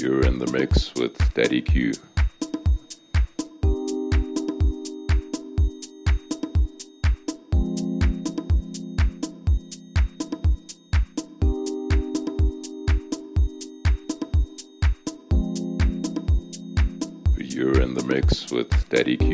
You're in the mix with Daddy Q. You're in the mix with Daddy Q.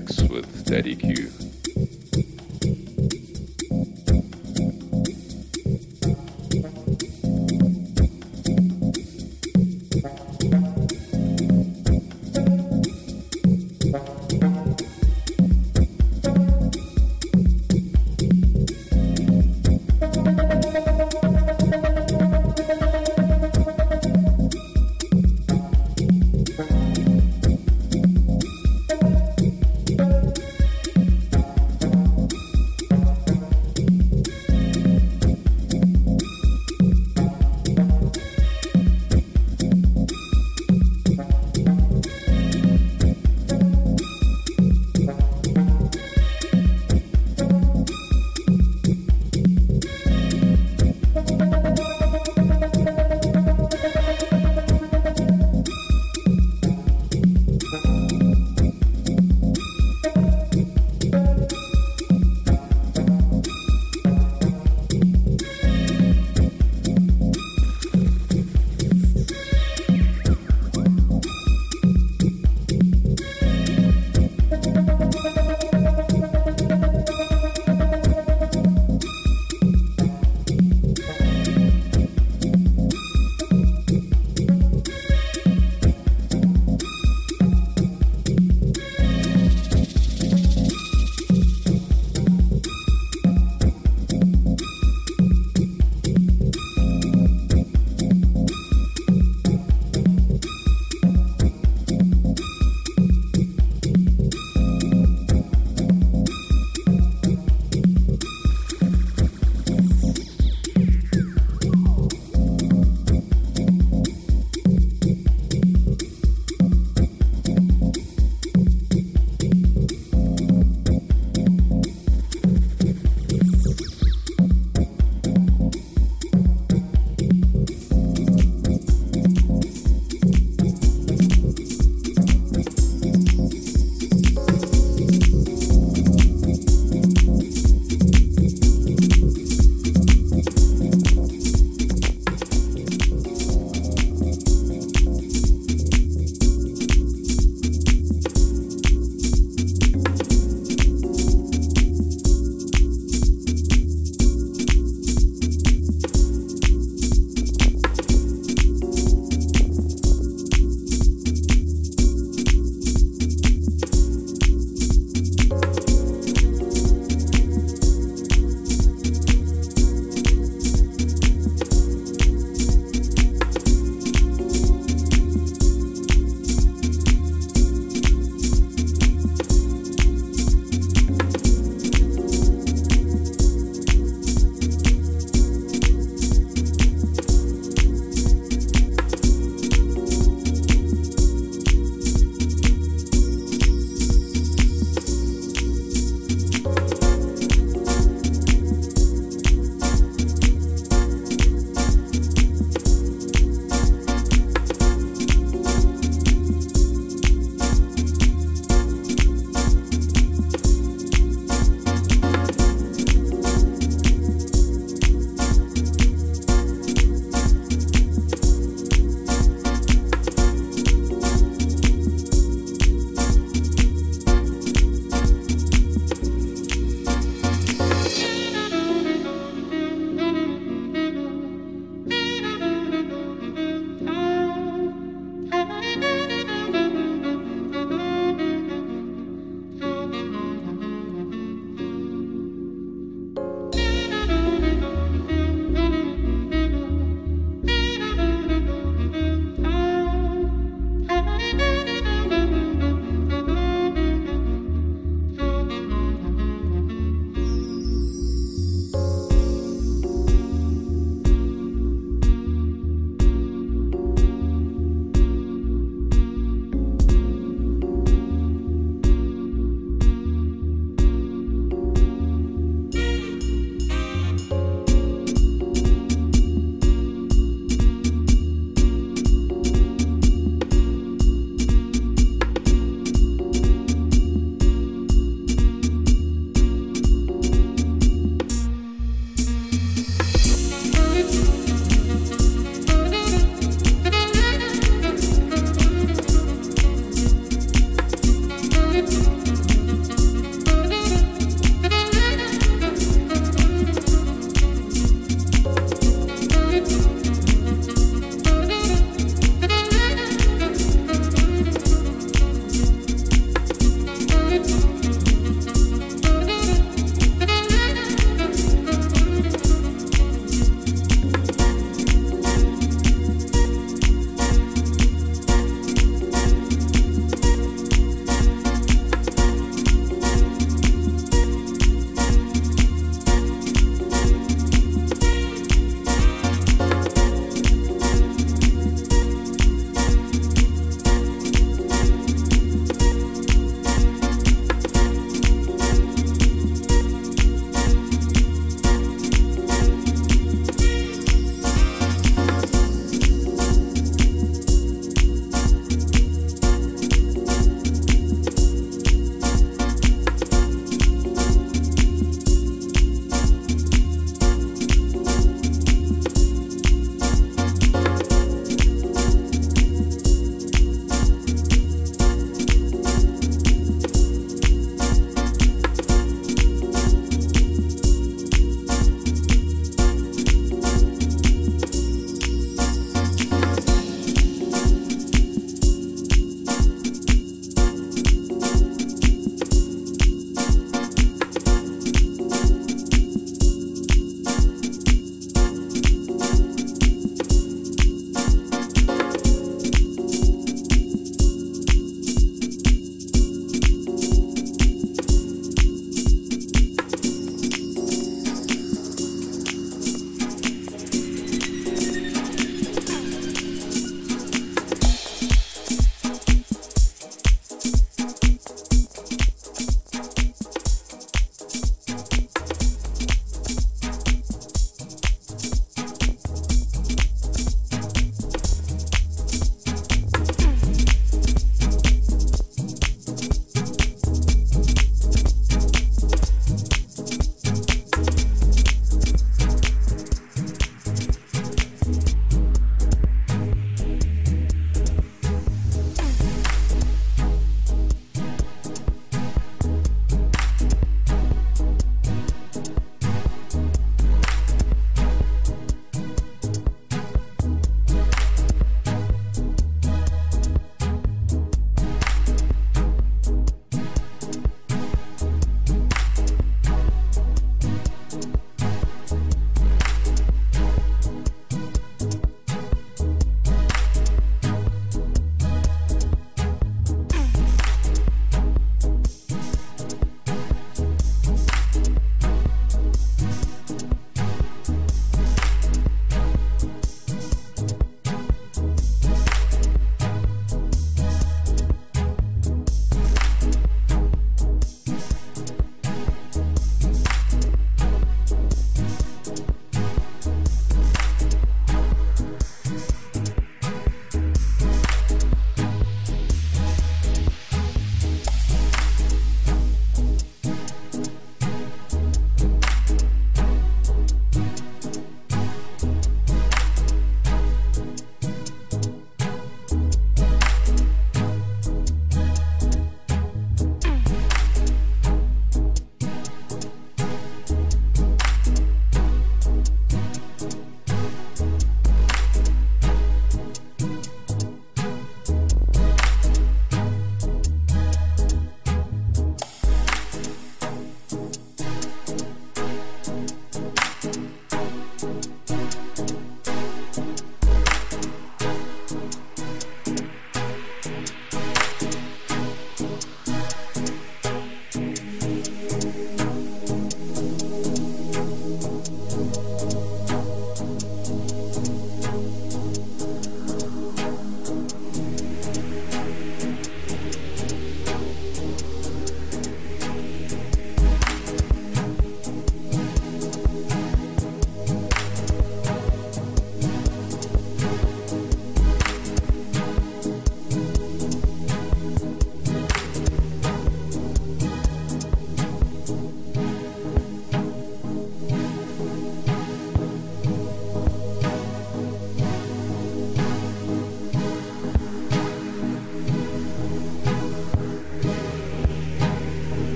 mix with Daddy Q.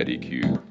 Daddy Q.